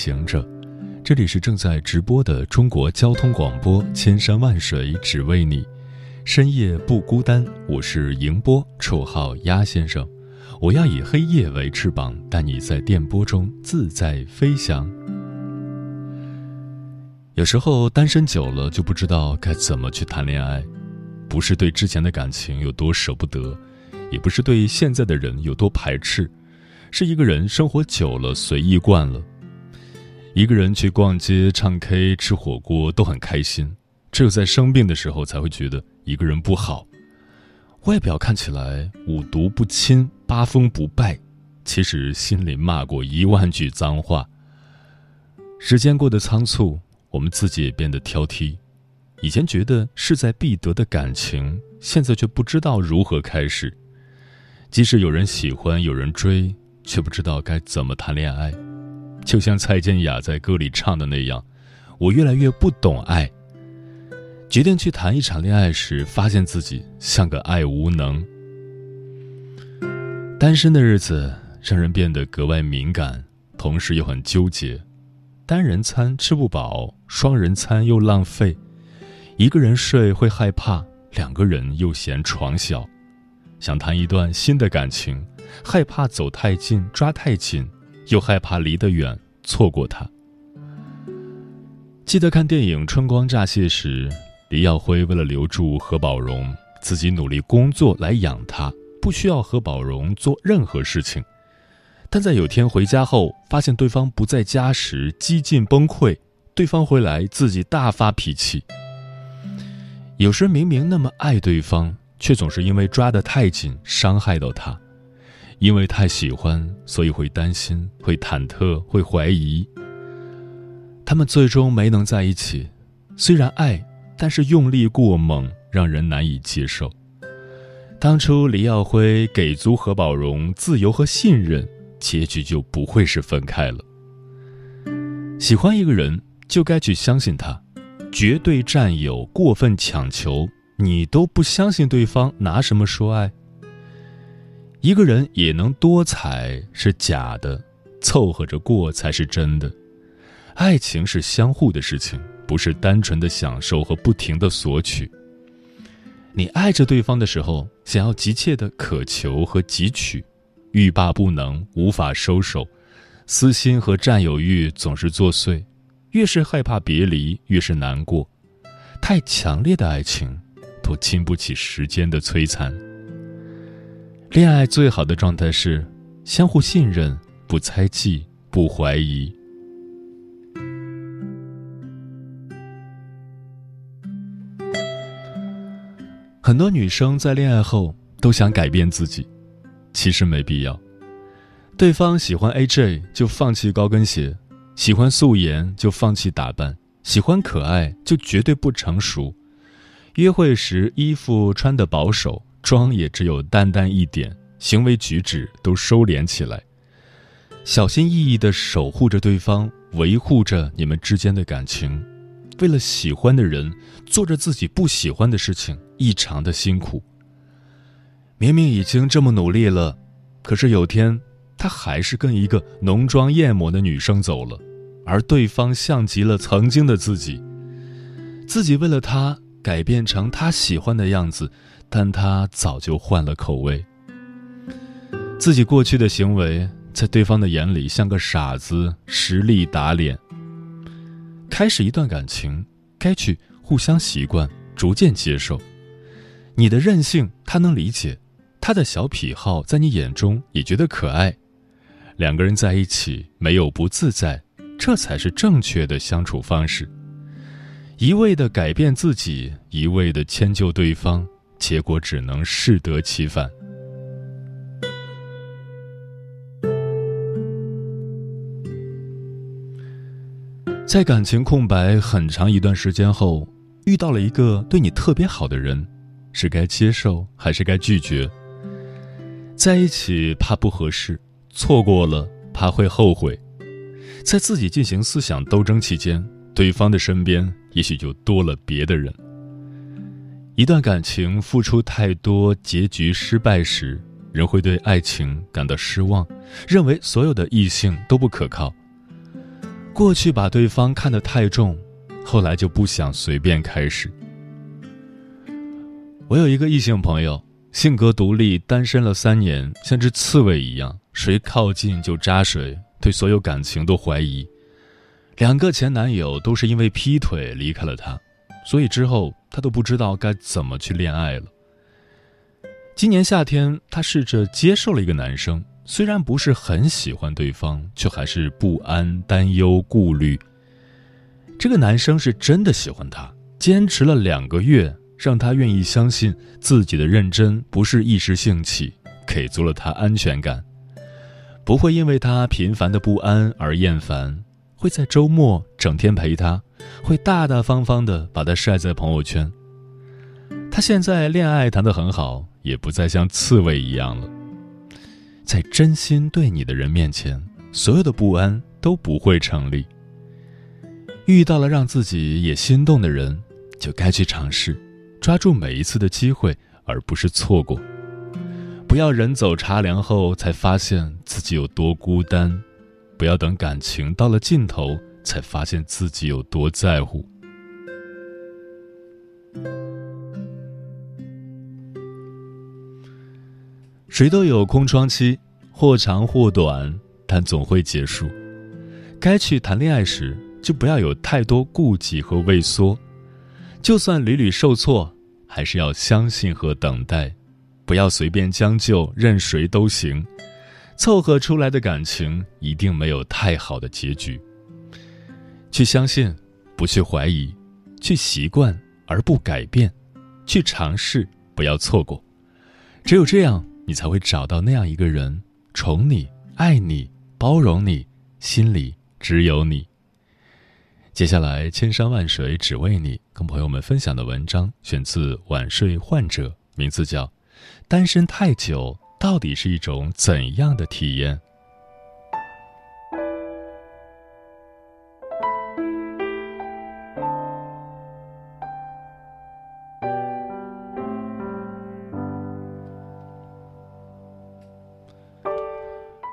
行者，这里是正在直播的中国交通广播，千山万水只为你，深夜不孤单。我是迎波，绰号鸭先生。我要以黑夜为翅膀，带你在电波中自在飞翔。有时候单身久了，就不知道该怎么去谈恋爱，不是对之前的感情有多舍不得，也不是对现在的人有多排斥。是一个人生活久了，随意惯了。一个人去逛街、唱 K、吃火锅都很开心，只有在生病的时候才会觉得一个人不好。外表看起来五毒不侵、八风不败，其实心里骂过一万句脏话。时间过得仓促，我们自己也变得挑剔。以前觉得势在必得的感情，现在却不知道如何开始。即使有人喜欢，有人追。却不知道该怎么谈恋爱，就像蔡健雅在歌里唱的那样：“我越来越不懂爱。”决定去谈一场恋爱时，发现自己像个爱无能。单身的日子让人变得格外敏感，同时又很纠结。单人餐吃不饱，双人餐又浪费；一个人睡会害怕，两个人又嫌床小。想谈一段新的感情。害怕走太近抓太紧，又害怕离得远错过他。记得看电影《春光乍泄》时，李耀辉为了留住何宝荣，自己努力工作来养他，不需要何宝荣做任何事情。但在有天回家后，发现对方不在家时，几近崩溃。对方回来，自己大发脾气。有时明明那么爱对方，却总是因为抓得太紧，伤害到他。因为太喜欢，所以会担心，会忐忑，会怀疑。他们最终没能在一起，虽然爱，但是用力过猛，让人难以接受。当初李耀辉给足何宝荣自由和信任，结局就不会是分开了。喜欢一个人，就该去相信他，绝对占有、过分强求，你都不相信对方，拿什么说爱？一个人也能多彩是假的，凑合着过才是真的。爱情是相互的事情，不是单纯的享受和不停的索取。你爱着对方的时候，想要急切的渴求和汲取，欲罢不能，无法收手，私心和占有欲总是作祟。越是害怕别离，越是难过。太强烈的爱情，都经不起时间的摧残。恋爱最好的状态是相互信任，不猜忌，不怀疑。很多女生在恋爱后都想改变自己，其实没必要。对方喜欢 AJ 就放弃高跟鞋，喜欢素颜就放弃打扮，喜欢可爱就绝对不成熟。约会时衣服穿的保守。妆也只有淡淡一点，行为举止都收敛起来，小心翼翼地守护着对方，维护着你们之间的感情。为了喜欢的人，做着自己不喜欢的事情，异常的辛苦。明明已经这么努力了，可是有天，他还是跟一个浓妆艳抹的女生走了，而对方像极了曾经的自己。自己为了他改变成他喜欢的样子。但他早就换了口味。自己过去的行为，在对方的眼里像个傻子，实力打脸。开始一段感情，该去互相习惯，逐渐接受。你的任性，他能理解；他的小癖好，在你眼中也觉得可爱。两个人在一起，没有不自在，这才是正确的相处方式。一味的改变自己，一味的迁就对方。结果只能适得其反。在感情空白很长一段时间后遇到了一个对你特别好的人是该接受还是该拒绝？在一起怕不合适错过了怕会后悔。在自己进行思想斗争期间对方的身边也许就多了别的人。一段感情付出太多，结局失败时，人会对爱情感到失望，认为所有的异性都不可靠。过去把对方看得太重，后来就不想随便开始。我有一个异性朋友，性格独立，单身了三年，像只刺猬一样，谁靠近就扎谁，对所有感情都怀疑。两个前男友都是因为劈腿离开了他，所以之后他都不知道该怎么去恋爱了。今年夏天，他试着接受了一个男生。虽然不是很喜欢对方，却还是不安、担忧、顾虑。这个男生是真的喜欢她，坚持了两个月，让她愿意相信自己的认真不是一时兴起，给足了她安全感，不会因为她频繁的不安而厌烦，会在周末整天陪她，会大大方方的把她晒在朋友圈。他现在恋爱谈得很好，也不再像刺猬一样了。在真心对你的人面前，所有的不安都不会成立。遇到了让自己也心动的人，就该去尝试，抓住每一次的机会，而不是错过。不要人走茶凉后才发现自己有多孤单，不要等感情到了尽头才发现自己有多在乎。谁都有空窗期，或长或短，但总会结束。该去谈恋爱时，就不要有太多顾忌和畏缩。就算屡屡受挫，还是要相信和等待，不要随便将就，任谁都行。凑合出来的感情一定没有太好的结局。去相信，不去怀疑；去习惯而不改变；去尝试，不要错过。只有这样。你才会找到那样一个人，宠你、爱你、包容你，心里只有你。接下来，千山万水只为你，跟朋友们分享的文章选自晚睡患者，名字叫《单身太久到底是一种怎样的体验》。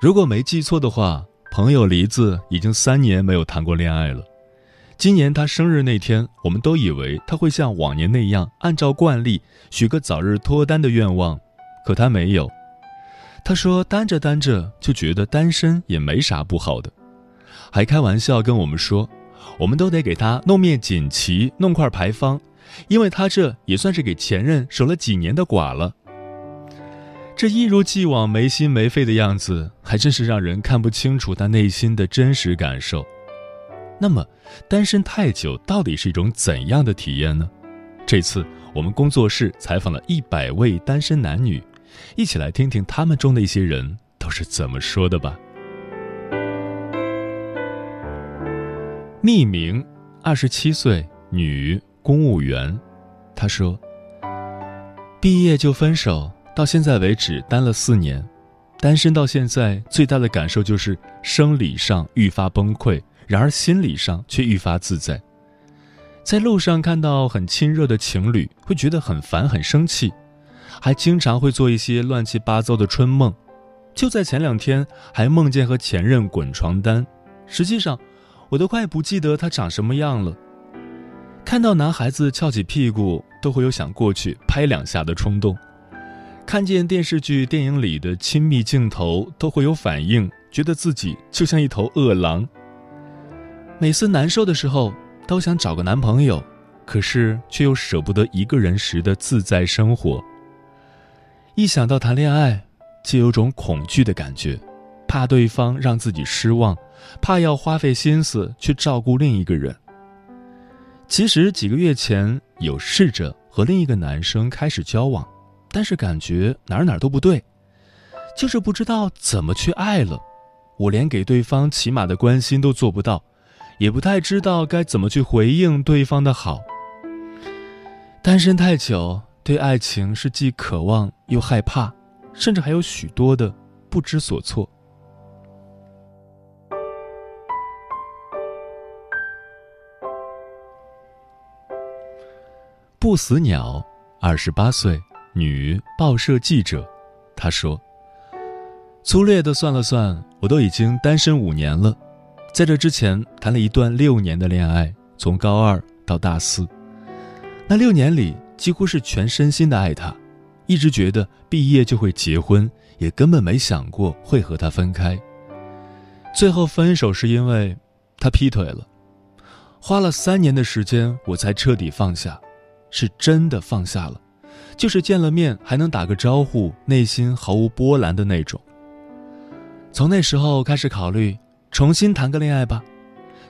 如果没记错的话，朋友梨子已经三年没有谈过恋爱了。今年他生日那天，我们都以为他会像往年那样，按照惯例许个早日脱单的愿望，可他没有。他说单着单着就觉得单身也没啥不好的，还开玩笑跟我们说，我们都得给他弄面锦旗，弄块牌坊，因为他这也算是给前任守了几年的寡了。这一如既往没心没肺的样子，还真是让人看不清楚他内心的真实感受。那么，单身太久到底是一种怎样的体验呢？这次我们工作室采访了一百位单身男女，一起来听听他们中的一些人都是怎么说的吧。匿名，二十七岁，女，公务员。他说：“毕业就分手。”到现在为止单了四年，单身到现在最大的感受就是生理上愈发崩溃，然而心理上却愈发自在。在路上看到很亲热的情侣，会觉得很烦很生气，还经常会做一些乱七八糟的春梦。就在前两天，还梦见和前任滚床单，实际上我都快不记得他长什么样了。看到男孩子翘起屁股，都会有想过去拍两下的冲动。看见电视剧、电影里的亲密镜头，都会有反应，觉得自己就像一头饿狼。每次难受的时候，都想找个男朋友，可是却又舍不得一个人时的自在生活。一想到谈恋爱，就有种恐惧的感觉，怕对方让自己失望，怕要花费心思去照顾另一个人。其实几个月前有试着和另一个男生开始交往。但是感觉哪儿哪儿都不对，就是不知道怎么去爱了。我连给对方起码的关心都做不到，也不太知道该怎么去回应对方的好。单身太久，对爱情是既渴望又害怕，甚至还有许多的不知所措。不死鸟，二十八岁，女，报社记者。她说：“粗略的算了算，我都已经单身五年了。在这之前，谈了一段六年的恋爱，从高二到大四。那六年里，几乎是全身心的爱他，一直觉得毕业就会结婚，也根本没想过会和他分开。最后分手是因为他劈腿了，花了三年的时间，我才彻底放下。”是真的放下了，就是见了面还能打个招呼，内心毫无波澜的那种。从那时候开始考虑重新谈个恋爱吧，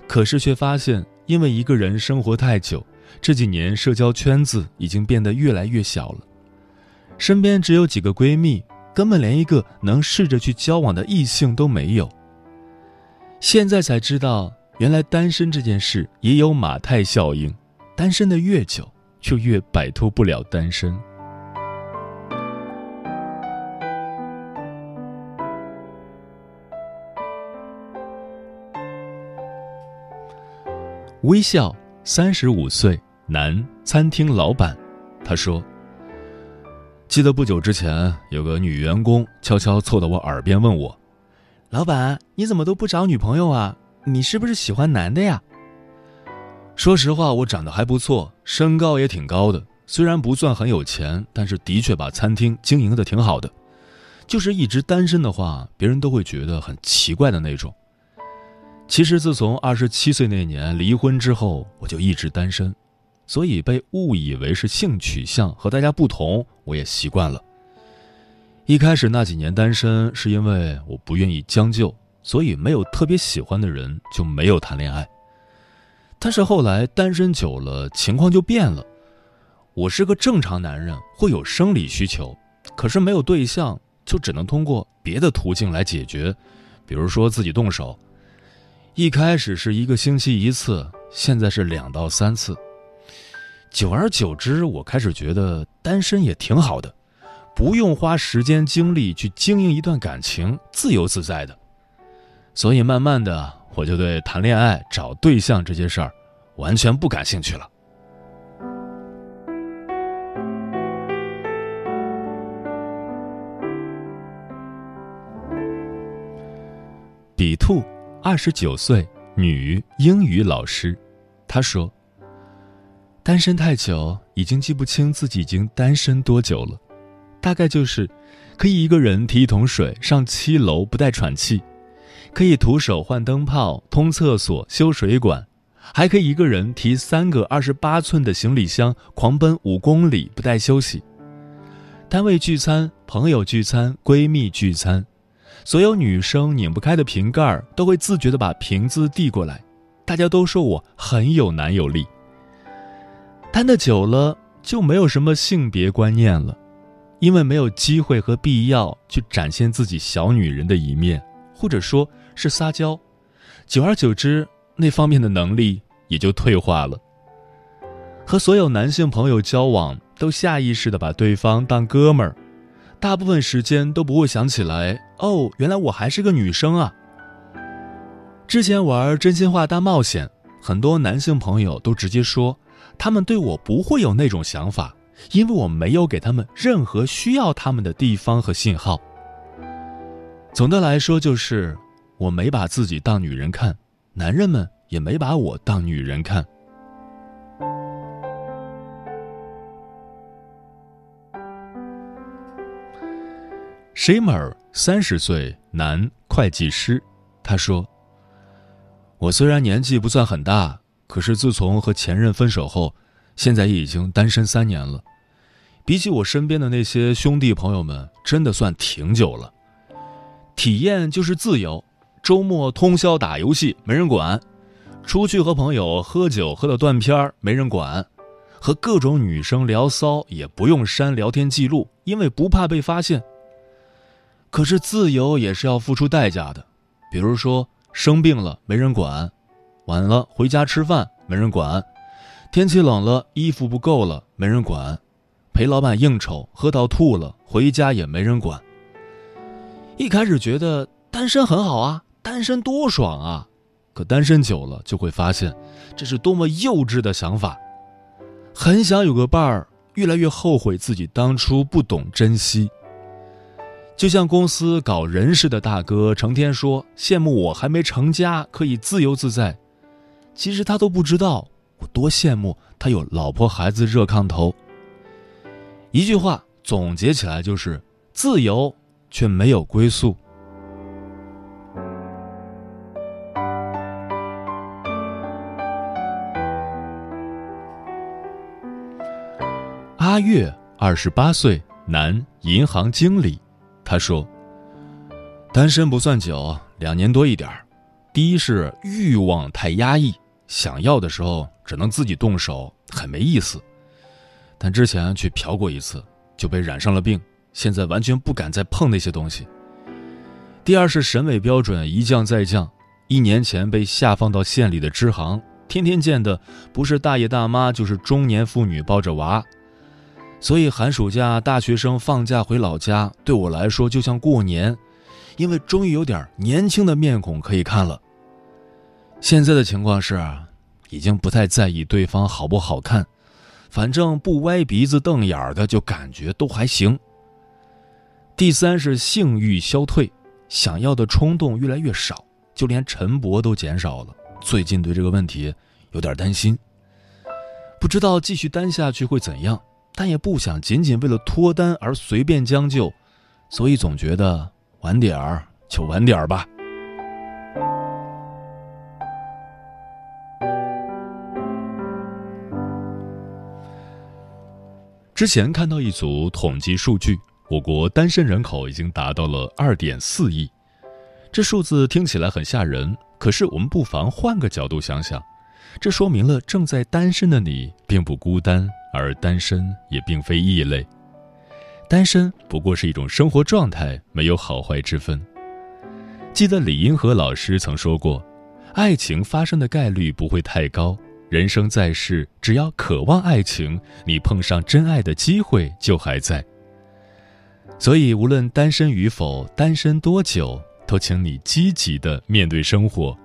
可是却发现，因为一个人生活太久，这几年社交圈子已经变得越来越小了，身边只有几个闺蜜，根本连一个能试着去交往的异性都没有。现在才知道，原来单身这件事也有马太效应，单身的越久。就越摆脱不了单身。微笑，三十五岁，男，餐厅老板。他说：“记得不久之前，有个女员工悄悄凑到我耳边问我：‘老板，你怎么都不找女朋友啊？你是不是喜欢男的呀？’”说实话，我长得还不错，身高也挺高的。虽然不算很有钱，但是的确把餐厅经营的挺好的。就是一直单身的话，别人都会觉得很奇怪的那种。其实自从二十七岁那年离婚之后，我就一直单身，所以被误以为是性取向和大家不同，我也习惯了。一开始那几年单身，是因为我不愿意将就，所以没有特别喜欢的人，就没有谈恋爱。但是后来单身久了，情况就变了。我是个正常男人，会有生理需求，可是没有对象，就只能通过别的途径来解决，比如说自己动手。一开始是一个星期一次，现在是两到三次。久而久之，我开始觉得单身也挺好的，不用花时间精力去经营一段感情，自由自在的。所以慢慢的。我就对谈恋爱、找对象这些事儿，完全不感兴趣了。比兔，二十九岁，女，英语老师。她说：“单身太久，已经记不清自己已经单身多久了。大概就是，可以一个人提一桶水上七楼不带喘气。”可以徒手换灯泡、通厕所、修水管，还可以一个人提三个二十八寸的行李箱狂奔五公里不带休息。单位聚餐、朋友聚餐、闺蜜聚餐，所有女生拧不开的瓶盖都会自觉地把瓶子递过来，大家都说我很有男友力。单的久了就没有什么性别观念了，因为没有机会和必要去展现自己小女人的一面，或者说。是撒娇，久而久之，那方面的能力也就退化了。和所有男性朋友交往，都下意识的把对方当哥们儿，大部分时间都不会想起来，哦，原来我还是个女生啊。之前玩真心话大冒险，很多男性朋友都直接说，他们对我不会有那种想法，因为我没有给他们任何需要他们的地方和信号。总的来说，就是。我没把自己当女人看，男人们也没把我当女人看。Shimer 三十岁，男，会计师。他说：“我虽然年纪不算很大，可是自从和前任分手后，现在已经单身三年了。比起我身边的那些兄弟朋友们，真的算挺久了。体验就是自由。”周末通宵打游戏没人管，出去和朋友喝酒喝到断片儿没人管，和各种女生聊骚也不用删聊天记录，因为不怕被发现。可是自由也是要付出代价的，比如说生病了没人管，晚了回家吃饭没人管，天气冷了衣服不够了没人管，陪老板应酬喝到吐了回家也没人管。一开始觉得单身很好啊，单身多爽啊，可单身久了就会发现，这是多么幼稚的想法。很想有个伴儿，越来越后悔自己当初不懂珍惜。就像公司搞人事的大哥，成天说羡慕我还没成家，可以自由自在。其实他都不知道我多羡慕他有老婆孩子热炕头。一句话总结起来就是：自由却没有归宿。阿月，二十八岁，男，银行经理。他说：“单身不算久，两年多一点第一是欲望太压抑，想要的时候只能自己动手，很没意思。但之前去嫖过一次，就被染上了病，现在完全不敢再碰那些东西。第二是审美标准一降再降，一年前被下放到县里的支行，天天见的不是大爷大妈，就是中年妇女抱着娃。”所以寒暑假，大学生放假回老家，对我来说就像过年，因为终于有点年轻的面孔可以看了。现在的情况是，已经不太在意对方好不好看，反正不歪鼻子瞪眼的，就感觉都还行。第三是性欲消退，想要的冲动越来越少，就连晨勃都减少了。最近对这个问题有点担心，不知道继续单下去会怎样。但也不想仅仅为了脱单而随便将就，所以总觉得晚点儿就晚点儿吧。之前看到一组统计数据，我国单身人口已经达到了二点四亿，这数字听起来很吓人，可是我们不妨换个角度想想，这说明了正在单身的你并不孤单。而单身也并非异类，单身不过是一种生活状态，没有好坏之分。记得李银河老师曾说过：“爱情发生的概率不会太高，人生在世，只要渴望爱情，你碰上真爱的机会就还在。”所以，无论单身与否，单身多久，都请你积极的面对生活。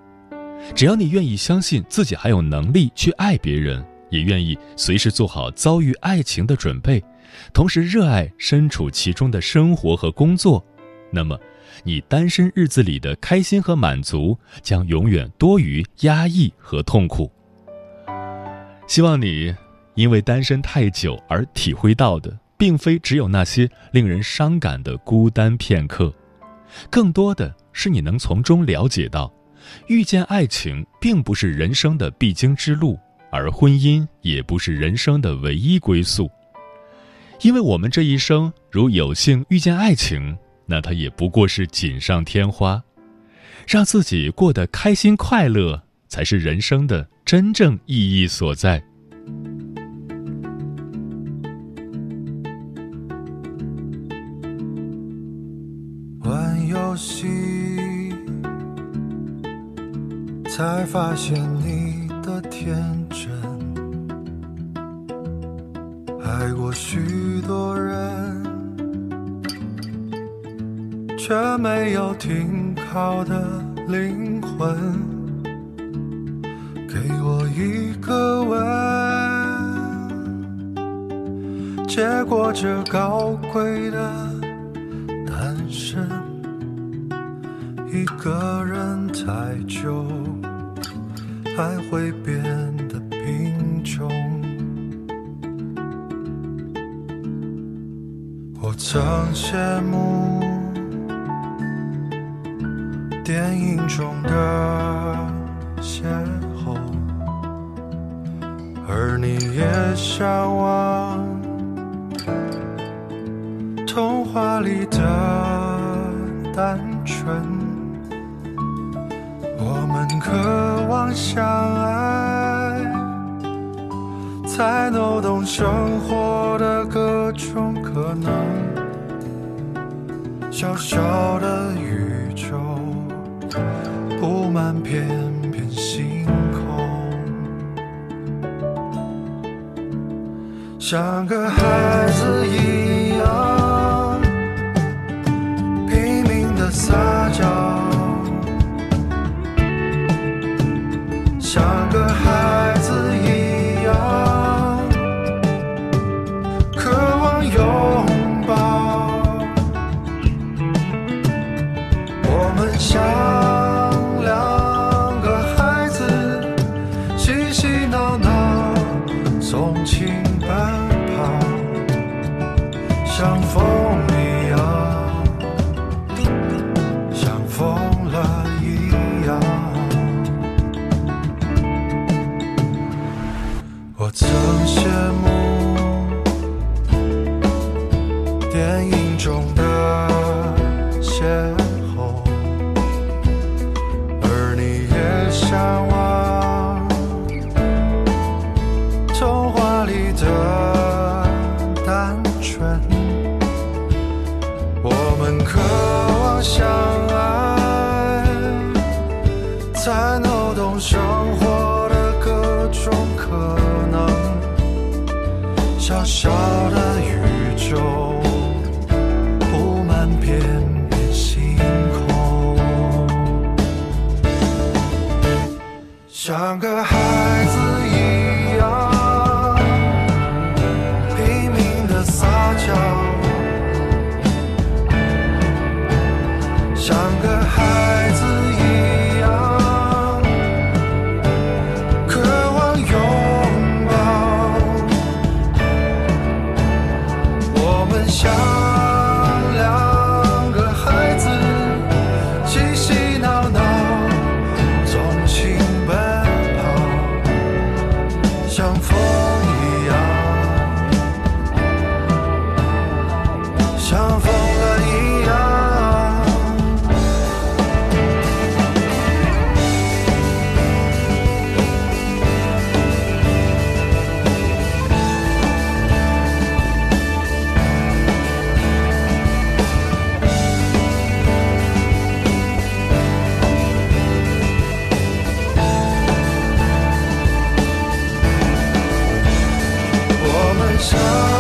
只要你愿意相信自己还有能力去爱别人。也愿意随时做好遭遇爱情的准备，同时热爱身处其中的生活和工作，那么，你单身日子里的开心和满足将永远多于压抑和痛苦。希望你因为单身太久而体会到的，并非只有那些令人伤感的孤单片刻，更多的是你能从中了解到，遇见爱情并不是人生的必经之路。而婚姻也不是人生的唯一归宿，因为我们这一生如有幸遇见爱情，那它也不过是锦上添花。让自己过得开心快乐，才是人生的真正意义所在。玩游戏，才发现你的天真。爱过许多人，却没有停靠的灵魂。给我一个吻，接过这高贵的一个人太久，还会变得贫穷。我曾羡慕电影中的邂逅，而你也向往童话里的单纯。渴望相爱才能懂生活的各种可能小小的宇宙布满片片星空。像个孩子一样拼命的撒娇。So